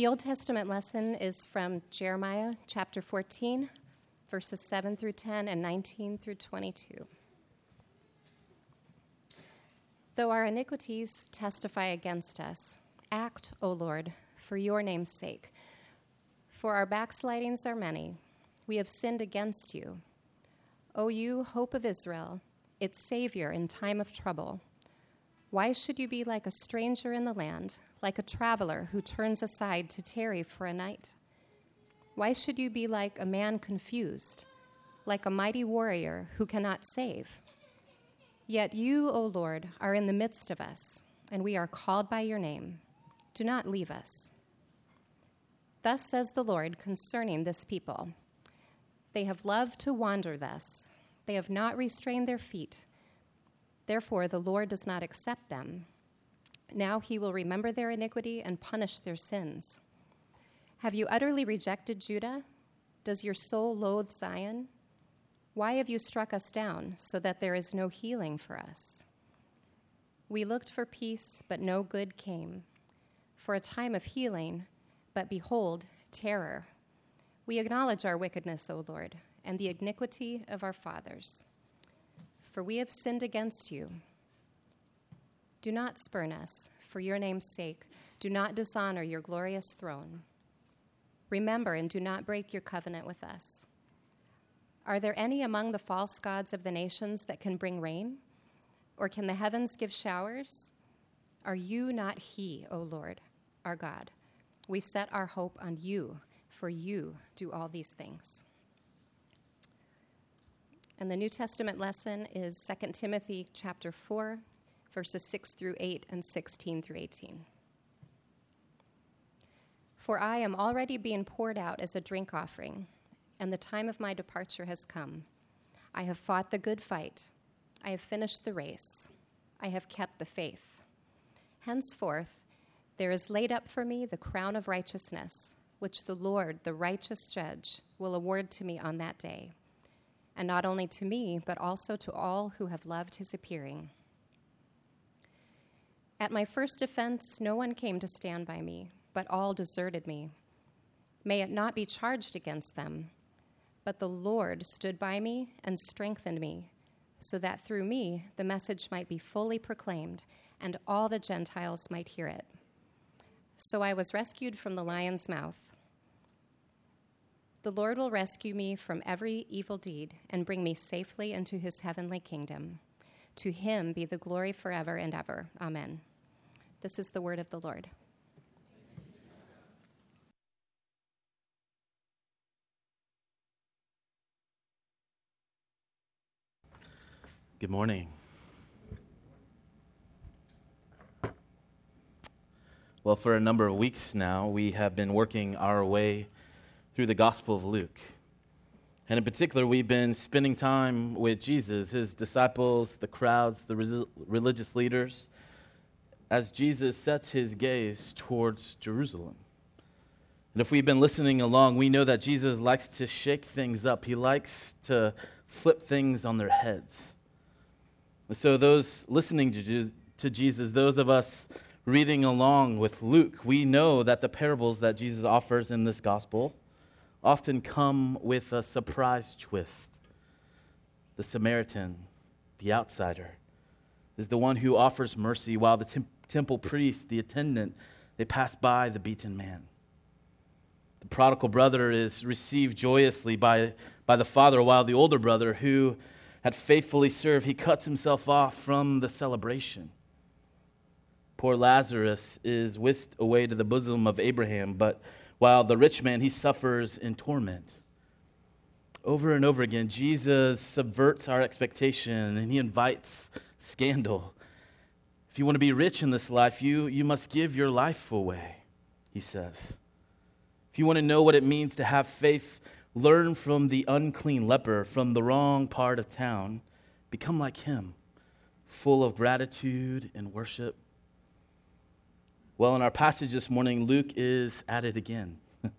The Old Testament lesson is from Jeremiah chapter 14, verses 7 through 10 and 19 through 22. Though our iniquities testify against us, act, O Lord, for your name's sake. For our backslidings are many. We have sinned against you. O you, hope of Israel, its Savior in time of trouble. Why should you be like a stranger in the land, like a traveler who turns aside to tarry for a night? Why should you be like a man confused, like a mighty warrior who cannot save? Yet you, O Lord, are in the midst of us, and we are called by your name. Do not leave us. Thus says the Lord concerning this people They have loved to wander thus, they have not restrained their feet Therefore, the Lord does not accept them. Now he will remember their iniquity and punish their sins. Have you utterly rejected Judah? Does your soul loathe Zion? Why have you struck us down so that there is no healing for us? We looked for peace, but no good came, for a time of healing, but behold, terror. We acknowledge our wickedness, O Lord, and the iniquity of our fathers for we have sinned against you. Do not spurn us, for your name's sake. Do not dishonor your glorious throne. Remember and do not break your covenant with us. Are there any among the false gods of the nations that can bring rain? Or can the heavens give showers? Are you not He, O Lord, our God? We set our hope on you, for you do all these things. And the New Testament lesson is 2 Timothy chapter 4, verses 6 through 8 and 16 through 18. For I am already being poured out as a drink offering, and the time of my departure has come. I have fought the good fight. I have finished the race. I have kept the faith. Henceforth, there is laid up for me the crown of righteousness, which the Lord, the righteous judge, will award to me on that day and not only to me, but also to all who have loved his appearing. At my first offense, no one came to stand by me, but all deserted me. May it not be charged against them. But the Lord stood by me and strengthened me, so that through me the message might be fully proclaimed, and all the Gentiles might hear it. So I was rescued from the lion's mouth. The Lord will rescue me from every evil deed and bring me safely into his heavenly kingdom. To him be the glory forever and ever. Amen. This is the word of the Lord. Good morning. Well, for a number of weeks now, we have been working our way through the Gospel of Luke. And in particular, we've been spending time with Jesus, his disciples, the crowds, the religious leaders, as Jesus sets his gaze towards Jerusalem. And if we've been listening along, we know that Jesus likes to shake things up. He likes to flip things on their heads. So, those listening to Jesus, those of us reading along with Luke, we know that the parables that Jesus offers in this gospel often come with a surprise twist. The Samaritan, the outsider, is the one who offers mercy, while the tem- temple priest, the attendant, they pass by the beaten man. The prodigal brother is received joyously by, by the father, while the older brother, who had faithfully served, he cuts himself off from the celebration. Poor Lazarus is whisked away to the bosom of Abraham, but while the rich man, he suffers in torment. Over and over again, Jesus subverts our expectation and he invites scandal. If you want to be rich in this life, you, you must give your life away, he says. If you want to know what it means to have faith, learn from the unclean leper from the wrong part of town. Become like him, full of gratitude and worship. Well, in our passage this morning, Luke is at it again.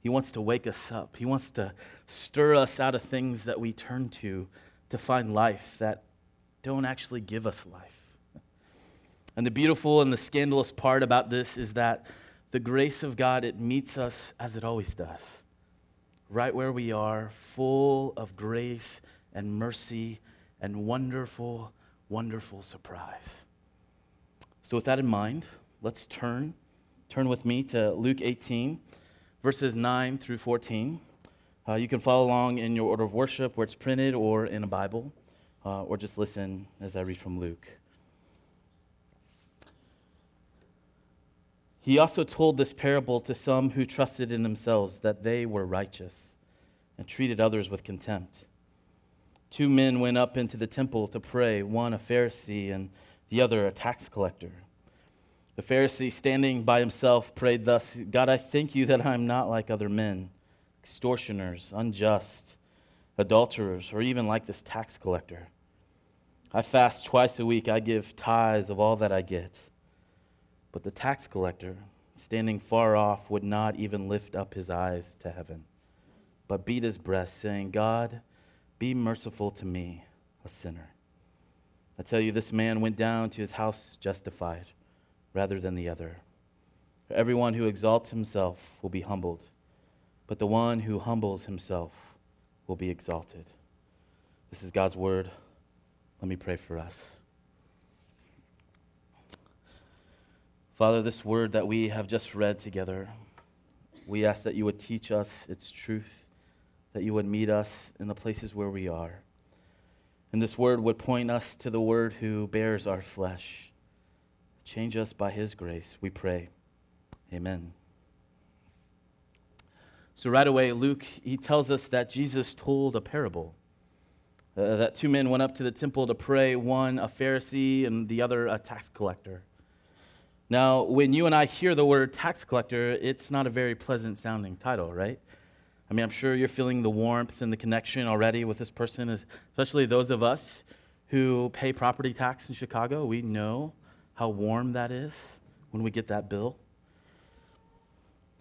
he wants to wake us up, he wants to stir us out of things that we turn to to find life that don't actually give us life. And the beautiful and the scandalous part about this is that the grace of God, it meets us as it always does, right where we are, full of grace and mercy and wonderful, wonderful surprise. So, with that in mind, let's turn. Turn with me to Luke 18, verses 9 through 14. Uh, you can follow along in your order of worship where it's printed or in a Bible, uh, or just listen as I read from Luke. He also told this parable to some who trusted in themselves that they were righteous and treated others with contempt. Two men went up into the temple to pray, one a Pharisee and the other a tax collector. The Pharisee, standing by himself, prayed thus God, I thank you that I am not like other men, extortioners, unjust, adulterers, or even like this tax collector. I fast twice a week, I give tithes of all that I get. But the tax collector, standing far off, would not even lift up his eyes to heaven, but beat his breast, saying, God, be merciful to me, a sinner. I tell you, this man went down to his house justified rather than the other. For everyone who exalts himself will be humbled, but the one who humbles himself will be exalted. This is God's word. Let me pray for us. Father, this word that we have just read together, we ask that you would teach us its truth, that you would meet us in the places where we are. And this word would point us to the word who bears our flesh Change us by his grace, we pray. Amen. So, right away, Luke, he tells us that Jesus told a parable. Uh, that two men went up to the temple to pray, one a Pharisee and the other a tax collector. Now, when you and I hear the word tax collector, it's not a very pleasant sounding title, right? I mean, I'm sure you're feeling the warmth and the connection already with this person, especially those of us who pay property tax in Chicago. We know how warm that is when we get that bill.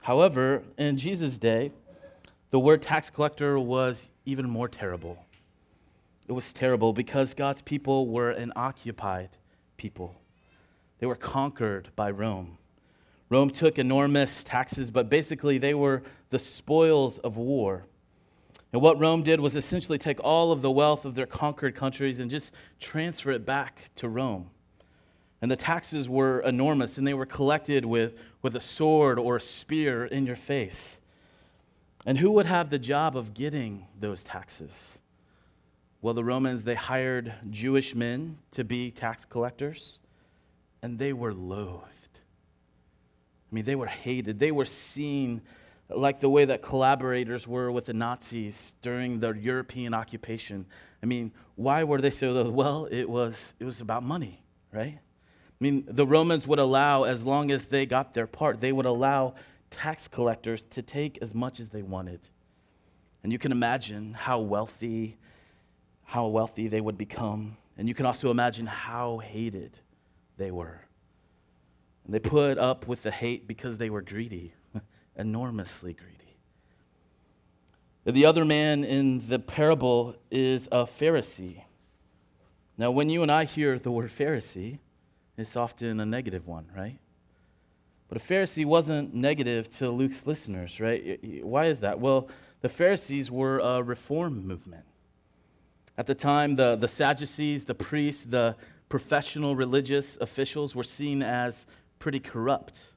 However, in Jesus' day, the word tax collector was even more terrible. It was terrible because God's people were an occupied people. They were conquered by Rome. Rome took enormous taxes, but basically they were the spoils of war. And what Rome did was essentially take all of the wealth of their conquered countries and just transfer it back to Rome. And the taxes were enormous, and they were collected with, with a sword or a spear in your face. And who would have the job of getting those taxes? Well, the Romans, they hired Jewish men to be tax collectors, and they were loathed. I mean, they were hated. They were seen like the way that collaborators were with the Nazis during the European occupation. I mean, why were they so? Well, it was, it was about money, right? I mean, the Romans would allow, as long as they got their part, they would allow tax collectors to take as much as they wanted. And you can imagine how wealthy, how wealthy they would become. And you can also imagine how hated they were. And they put up with the hate because they were greedy, enormously greedy. The other man in the parable is a Pharisee. Now, when you and I hear the word Pharisee, it's often a negative one, right? But a Pharisee wasn't negative to Luke's listeners, right? Why is that? Well, the Pharisees were a reform movement. At the time, the, the Sadducees, the priests, the professional religious officials were seen as pretty corrupt.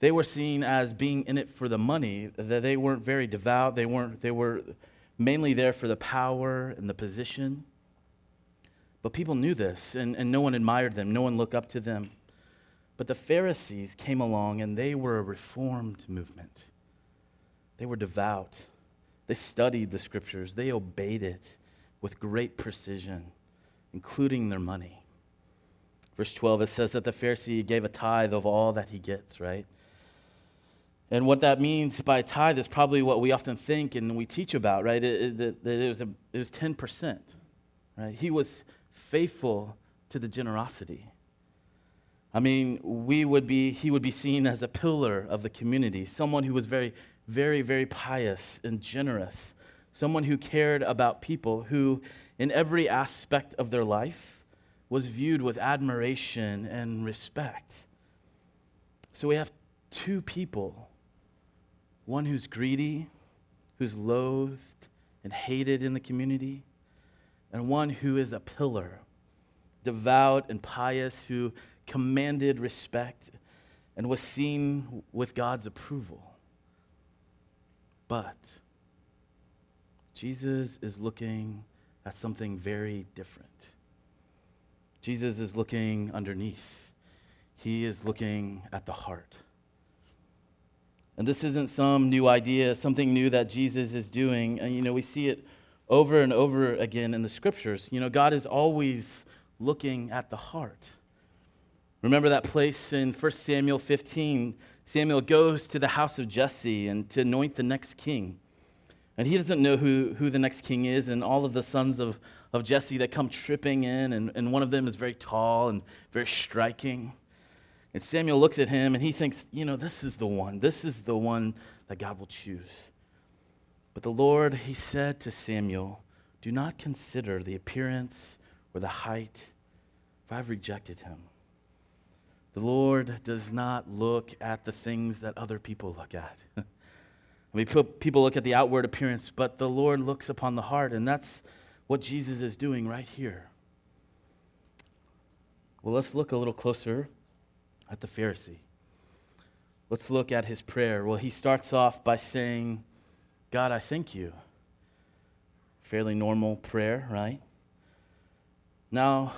They were seen as being in it for the money, that they weren't very devout, they, weren't, they were mainly there for the power and the position. But people knew this, and, and no one admired them, no one looked up to them. But the Pharisees came along, and they were a reformed movement. They were devout. They studied the scriptures, they obeyed it with great precision, including their money. Verse 12, it says that the Pharisee gave a tithe of all that he gets, right? And what that means by tithe is probably what we often think and we teach about, right? It, it, it, was, a, it was 10%, right? He was faithful to the generosity. I mean, we would be, he would be seen as a pillar of the community, someone who was very, very, very pious and generous, someone who cared about people, who, in every aspect of their life, was viewed with admiration and respect. So we have two people one who's greedy, who's loathed and hated in the community, and one who is a pillar, devout and pious, who commanded respect and was seen with God's approval. But Jesus is looking at something very different. Jesus is looking underneath, he is looking at the heart. And this isn't some new idea, something new that Jesus is doing. And, you know, we see it over and over again in the scriptures. You know, God is always looking at the heart. Remember that place in 1 Samuel 15? Samuel goes to the house of Jesse and to anoint the next king. And he doesn't know who, who the next king is, and all of the sons of, of Jesse that come tripping in, and, and one of them is very tall and very striking. And Samuel looks at him and he thinks, you know, this is the one. This is the one that God will choose. But the Lord, he said to Samuel, do not consider the appearance or the height, for I've rejected him. The Lord does not look at the things that other people look at. I mean, people look at the outward appearance, but the Lord looks upon the heart, and that's what Jesus is doing right here. Well, let's look a little closer at the Pharisee. Let's look at his prayer. Well, he starts off by saying, God, I thank you. Fairly normal prayer, right? Now,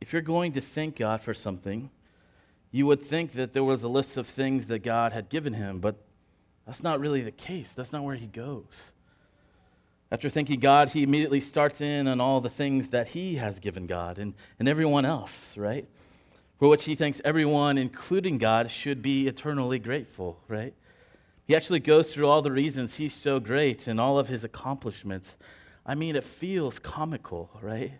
if you're going to thank God for something, you would think that there was a list of things that God had given him, but that's not really the case. That's not where he goes. After thanking God, he immediately starts in on all the things that he has given God and, and everyone else, right? for which he thinks everyone, including God, should be eternally grateful, right? He actually goes through all the reasons he's so great and all of his accomplishments. I mean, it feels comical, right?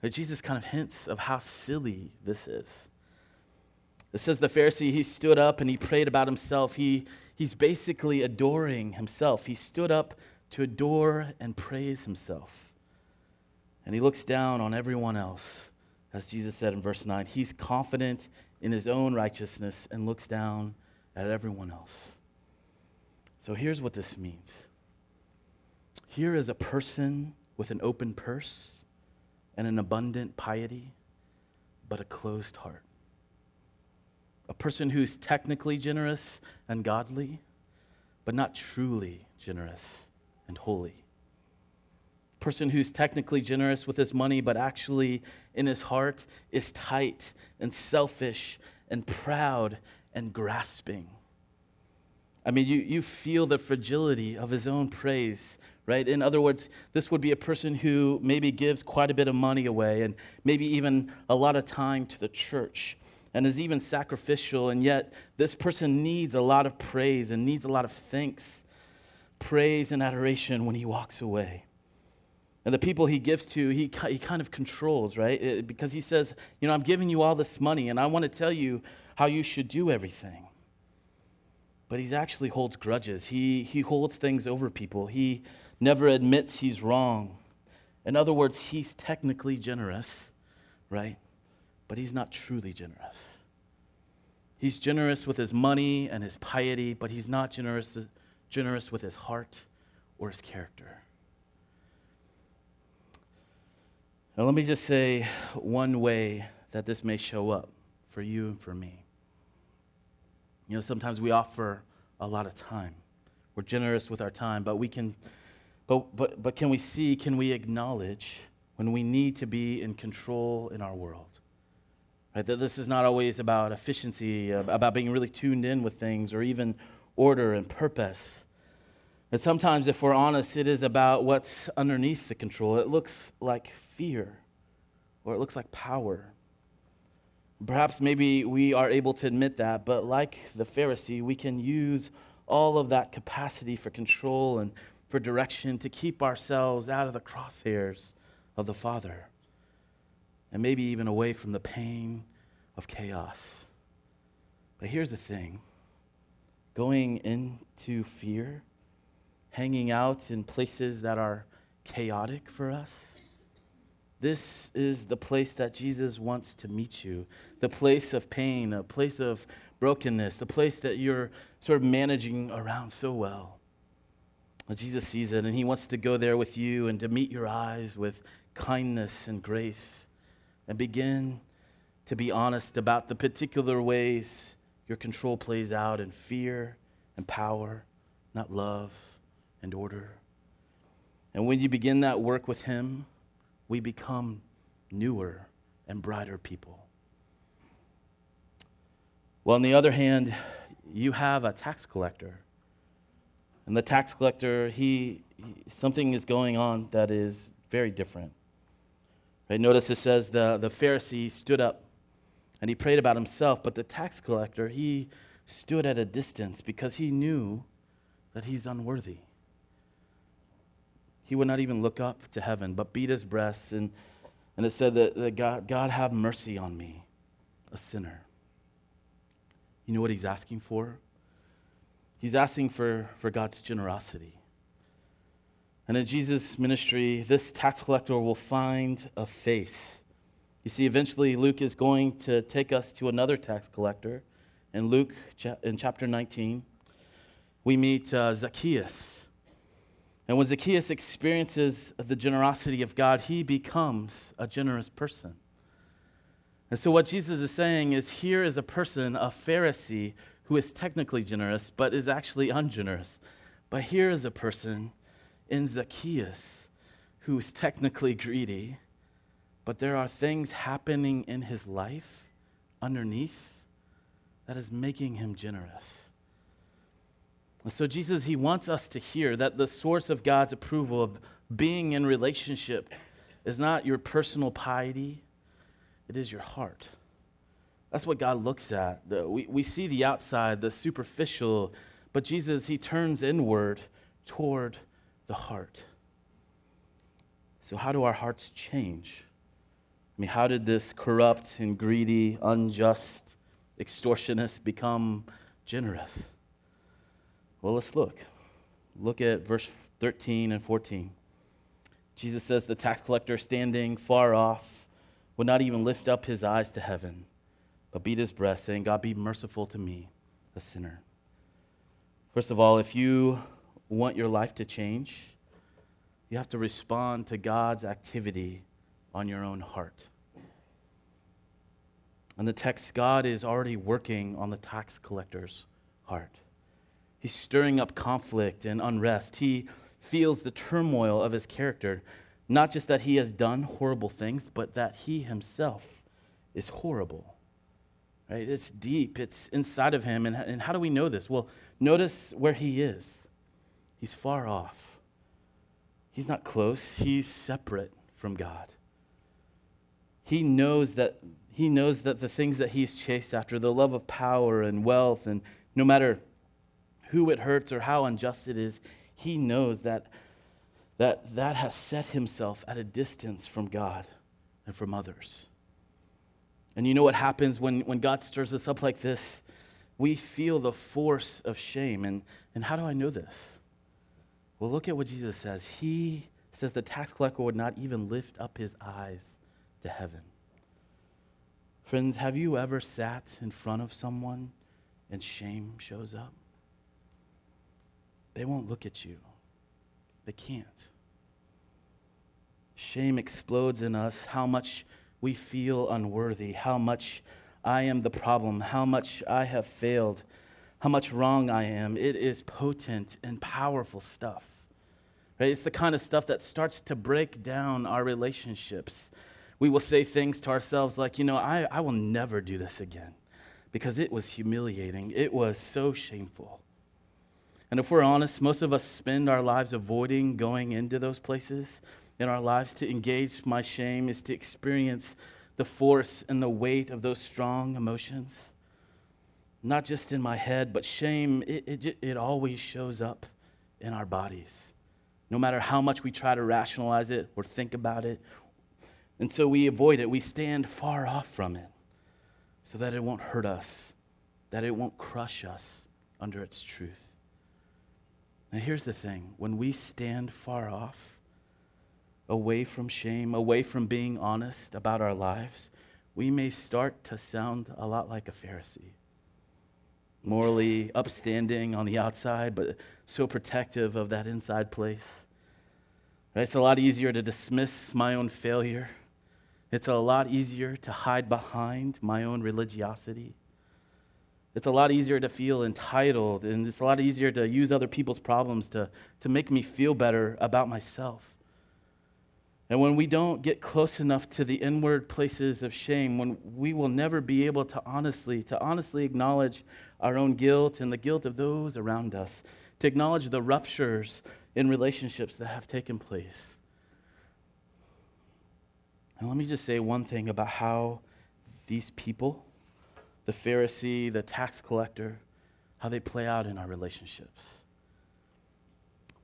That Jesus kind of hints of how silly this is. It says the Pharisee, he stood up and he prayed about himself. He, he's basically adoring himself. He stood up to adore and praise himself. And he looks down on everyone else as Jesus said in verse 9, he's confident in his own righteousness and looks down at everyone else. So here's what this means here is a person with an open purse and an abundant piety, but a closed heart. A person who's technically generous and godly, but not truly generous and holy A person who's technically generous with his money, but actually in his heart is tight and selfish and proud and grasping. I mean, you, you feel the fragility of his own praise, right? In other words, this would be a person who maybe gives quite a bit of money away and maybe even a lot of time to the church and is even sacrificial, and yet this person needs a lot of praise and needs a lot of thanks, praise, and adoration when he walks away. And the people he gives to, he, he kind of controls, right? It, because he says, You know, I'm giving you all this money and I want to tell you how you should do everything. But he actually holds grudges. He, he holds things over people. He never admits he's wrong. In other words, he's technically generous, right? But he's not truly generous. He's generous with his money and his piety, but he's not generous, generous with his heart or his character. Now, let me just say one way that this may show up for you and for me. You know, sometimes we offer a lot of time. We're generous with our time, but we can but but but can we see, can we acknowledge when we need to be in control in our world? Right? That this is not always about efficiency, about being really tuned in with things or even order and purpose. And sometimes, if we're honest, it is about what's underneath the control. It looks like fear or it looks like power. Perhaps maybe we are able to admit that, but like the Pharisee, we can use all of that capacity for control and for direction to keep ourselves out of the crosshairs of the Father and maybe even away from the pain of chaos. But here's the thing going into fear, hanging out in places that are chaotic for us, this is the place that Jesus wants to meet you the place of pain, a place of brokenness, the place that you're sort of managing around so well. Jesus sees it and he wants to go there with you and to meet your eyes with kindness and grace and begin to be honest about the particular ways your control plays out in fear and power, not love and order. And when you begin that work with him, we become newer and brighter people. Well, on the other hand, you have a tax collector. And the tax collector, he, he, something is going on that is very different. Right? Notice it says the, the Pharisee stood up and he prayed about himself, but the tax collector, he stood at a distance because he knew that he's unworthy. He would not even look up to heaven, but beat his breast, and, and it said that, that God, God, have mercy on me, a sinner. You know what he's asking for? He's asking for, for God's generosity. And in Jesus' ministry, this tax collector will find a face. You see, eventually Luke is going to take us to another tax collector. In Luke, in chapter 19, we meet uh, Zacchaeus. And when Zacchaeus experiences the generosity of God, he becomes a generous person. And so, what Jesus is saying is here is a person, a Pharisee, who is technically generous, but is actually ungenerous. But here is a person in Zacchaeus who is technically greedy, but there are things happening in his life underneath that is making him generous. So, Jesus, he wants us to hear that the source of God's approval of being in relationship is not your personal piety it is your heart. That's what God looks at. We, we see the outside, the superficial, but Jesus, he turns inward toward the heart. So, how do our hearts change? I mean, how did this corrupt and greedy, unjust extortionist become generous? Well, let's look. Look at verse 13 and 14. Jesus says, The tax collector standing far off would not even lift up his eyes to heaven, but beat his breast, saying, God, be merciful to me, a sinner. First of all, if you want your life to change, you have to respond to God's activity on your own heart. In the text, God is already working on the tax collector's heart. He's stirring up conflict and unrest. He feels the turmoil of his character. Not just that he has done horrible things, but that he himself is horrible. Right? It's deep, it's inside of him. And, and how do we know this? Well, notice where he is. He's far off, he's not close, he's separate from God. He knows that he knows that the things that he's chased after, the love of power and wealth, and no matter who it hurts or how unjust it is, he knows that that that has set himself at a distance from God and from others. And you know what happens when, when God stirs us up like this? We feel the force of shame. And, and how do I know this? Well, look at what Jesus says. He says the tax collector would not even lift up his eyes to heaven. Friends, have you ever sat in front of someone and shame shows up? They won't look at you. They can't. Shame explodes in us how much we feel unworthy, how much I am the problem, how much I have failed, how much wrong I am. It is potent and powerful stuff. Right? It's the kind of stuff that starts to break down our relationships. We will say things to ourselves like, you know, I, I will never do this again because it was humiliating. It was so shameful. And if we're honest, most of us spend our lives avoiding going into those places in our lives. To engage my shame is to experience the force and the weight of those strong emotions. Not just in my head, but shame, it, it, it always shows up in our bodies. No matter how much we try to rationalize it or think about it. And so we avoid it. We stand far off from it so that it won't hurt us, that it won't crush us under its truth. Now, here's the thing when we stand far off, away from shame, away from being honest about our lives, we may start to sound a lot like a Pharisee. morally upstanding on the outside, but so protective of that inside place. It's a lot easier to dismiss my own failure. It's a lot easier to hide behind my own religiosity. It's a lot easier to feel entitled, and it's a lot easier to use other people's problems to, to make me feel better about myself. And when we don't get close enough to the inward places of shame, when we will never be able to honestly, to honestly acknowledge our own guilt and the guilt of those around us, to acknowledge the ruptures in relationships that have taken place. And let me just say one thing about how these people, the Pharisee, the tax collector, how they play out in our relationships.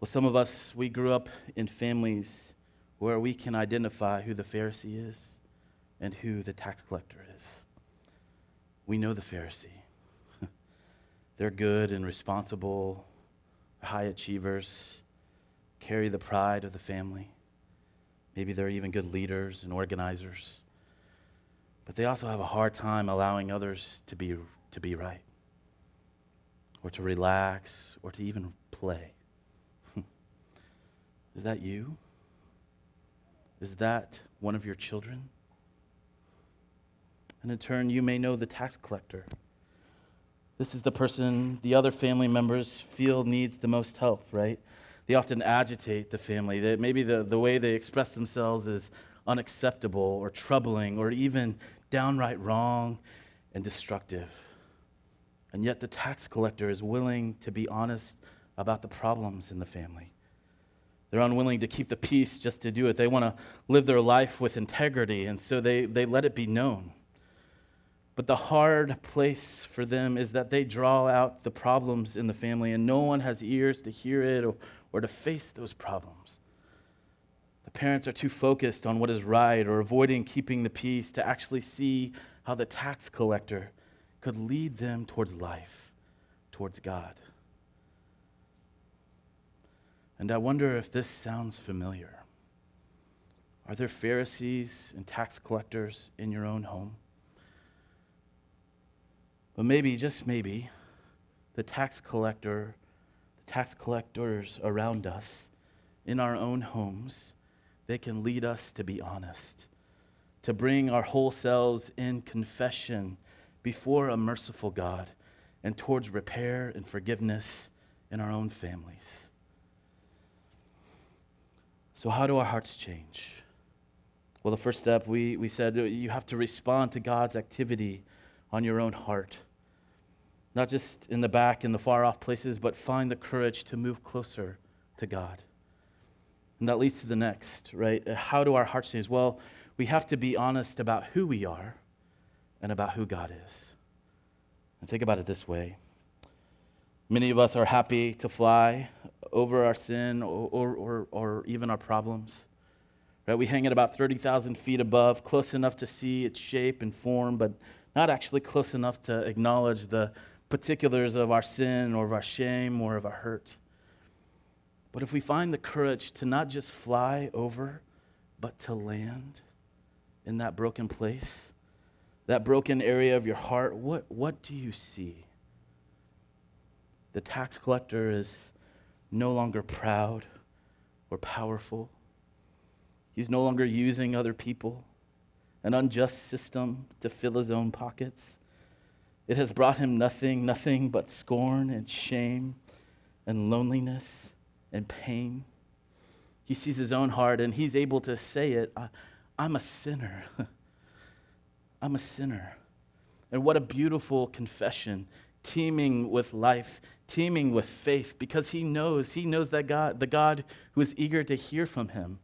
Well, some of us, we grew up in families where we can identify who the Pharisee is and who the tax collector is. We know the Pharisee. They're good and responsible, high achievers, carry the pride of the family. Maybe they're even good leaders and organizers. But they also have a hard time allowing others to be, to be right, or to relax, or to even play. Is that you? Is that one of your children? And in turn, you may know the tax collector. This is the person the other family members feel needs the most help, right? They often agitate the family. That maybe the, the way they express themselves is unacceptable or troubling or even downright wrong and destructive. And yet, the tax collector is willing to be honest about the problems in the family. They're unwilling to keep the peace just to do it. They want to live their life with integrity, and so they, they let it be known. But the hard place for them is that they draw out the problems in the family, and no one has ears to hear it or, or to face those problems. The parents are too focused on what is right or avoiding keeping the peace to actually see how the tax collector could lead them towards life, towards God. And I wonder if this sounds familiar. Are there Pharisees and tax collectors in your own home? But maybe, just maybe, the tax collector, the tax collectors around us in our own homes, they can lead us to be honest, to bring our whole selves in confession before a merciful God and towards repair and forgiveness in our own families. So, how do our hearts change? Well, the first step, we, we said you have to respond to God's activity on your own heart. Not just in the back, in the far off places, but find the courage to move closer to God. And that leads to the next, right? Uh, how do our hearts change? Well, we have to be honest about who we are and about who God is. And think about it this way Many of us are happy to fly over our sin or, or, or, or even our problems. Right? We hang at about 30,000 feet above, close enough to see its shape and form, but not actually close enough to acknowledge the particulars of our sin or of our shame or of our hurt. But if we find the courage to not just fly over, but to land in that broken place, that broken area of your heart, what, what do you see? The tax collector is no longer proud or powerful. He's no longer using other people, an unjust system to fill his own pockets. It has brought him nothing, nothing but scorn and shame and loneliness and pain. He sees his own heart and he's able to say it I'm a sinner. I'm a sinner. And what a beautiful confession teeming with life, teeming with faith, because he knows, he knows that God, the God who is eager to hear from him,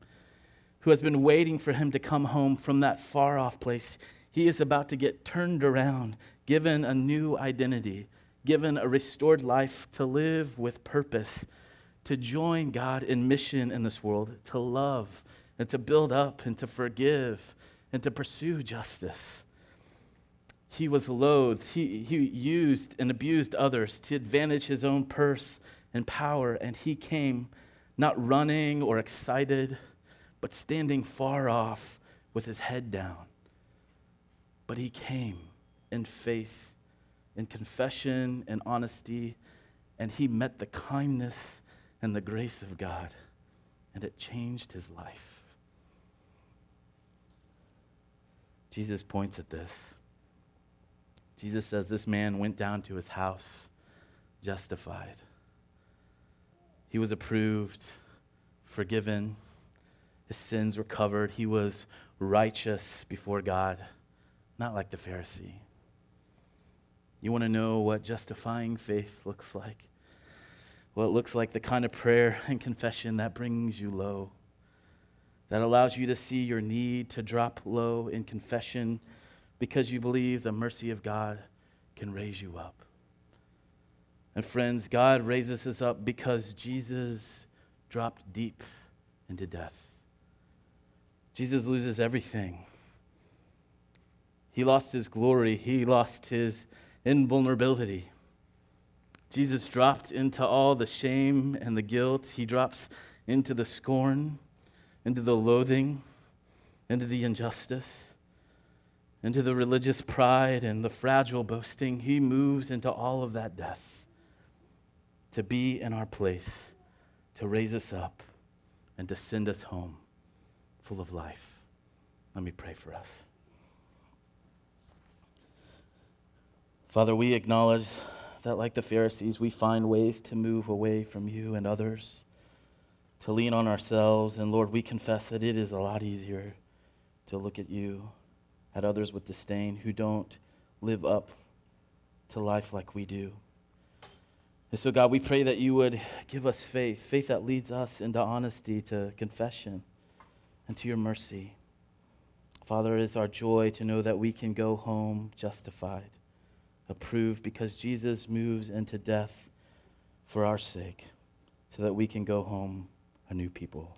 who has been waiting for him to come home from that far off place, he is about to get turned around, given a new identity, given a restored life to live with purpose, to join God in mission in this world, to love and to build up and to forgive and to pursue justice he was loathed. He, he used and abused others to advantage his own purse and power, and he came not running or excited, but standing far off with his head down. But he came in faith in confession and honesty, and he met the kindness and the grace of God, and it changed his life. Jesus points at this. Jesus says this man went down to his house justified. He was approved, forgiven, his sins were covered. He was righteous before God, not like the Pharisee. You want to know what justifying faith looks like? Well, it looks like the kind of prayer and confession that brings you low, that allows you to see your need to drop low in confession because you believe the mercy of God can raise you up. And friends, God raises us up because Jesus dropped deep into death. Jesus loses everything. He lost his glory, he lost his invulnerability. Jesus dropped into all the shame and the guilt. He drops into the scorn, into the loathing, into the injustice, into the religious pride and the fragile boasting. He moves into all of that death to be in our place, to raise us up, and to send us home full of life. Let me pray for us. Father, we acknowledge that, like the Pharisees, we find ways to move away from you and others, to lean on ourselves. And Lord, we confess that it is a lot easier to look at you, at others with disdain who don't live up to life like we do. And so, God, we pray that you would give us faith, faith that leads us into honesty, to confession and to your mercy. Father, it is our joy to know that we can go home justified, approved, because Jesus moves into death for our sake, so that we can go home a new people.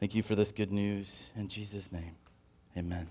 Thank you for this good news. In Jesus' name, amen.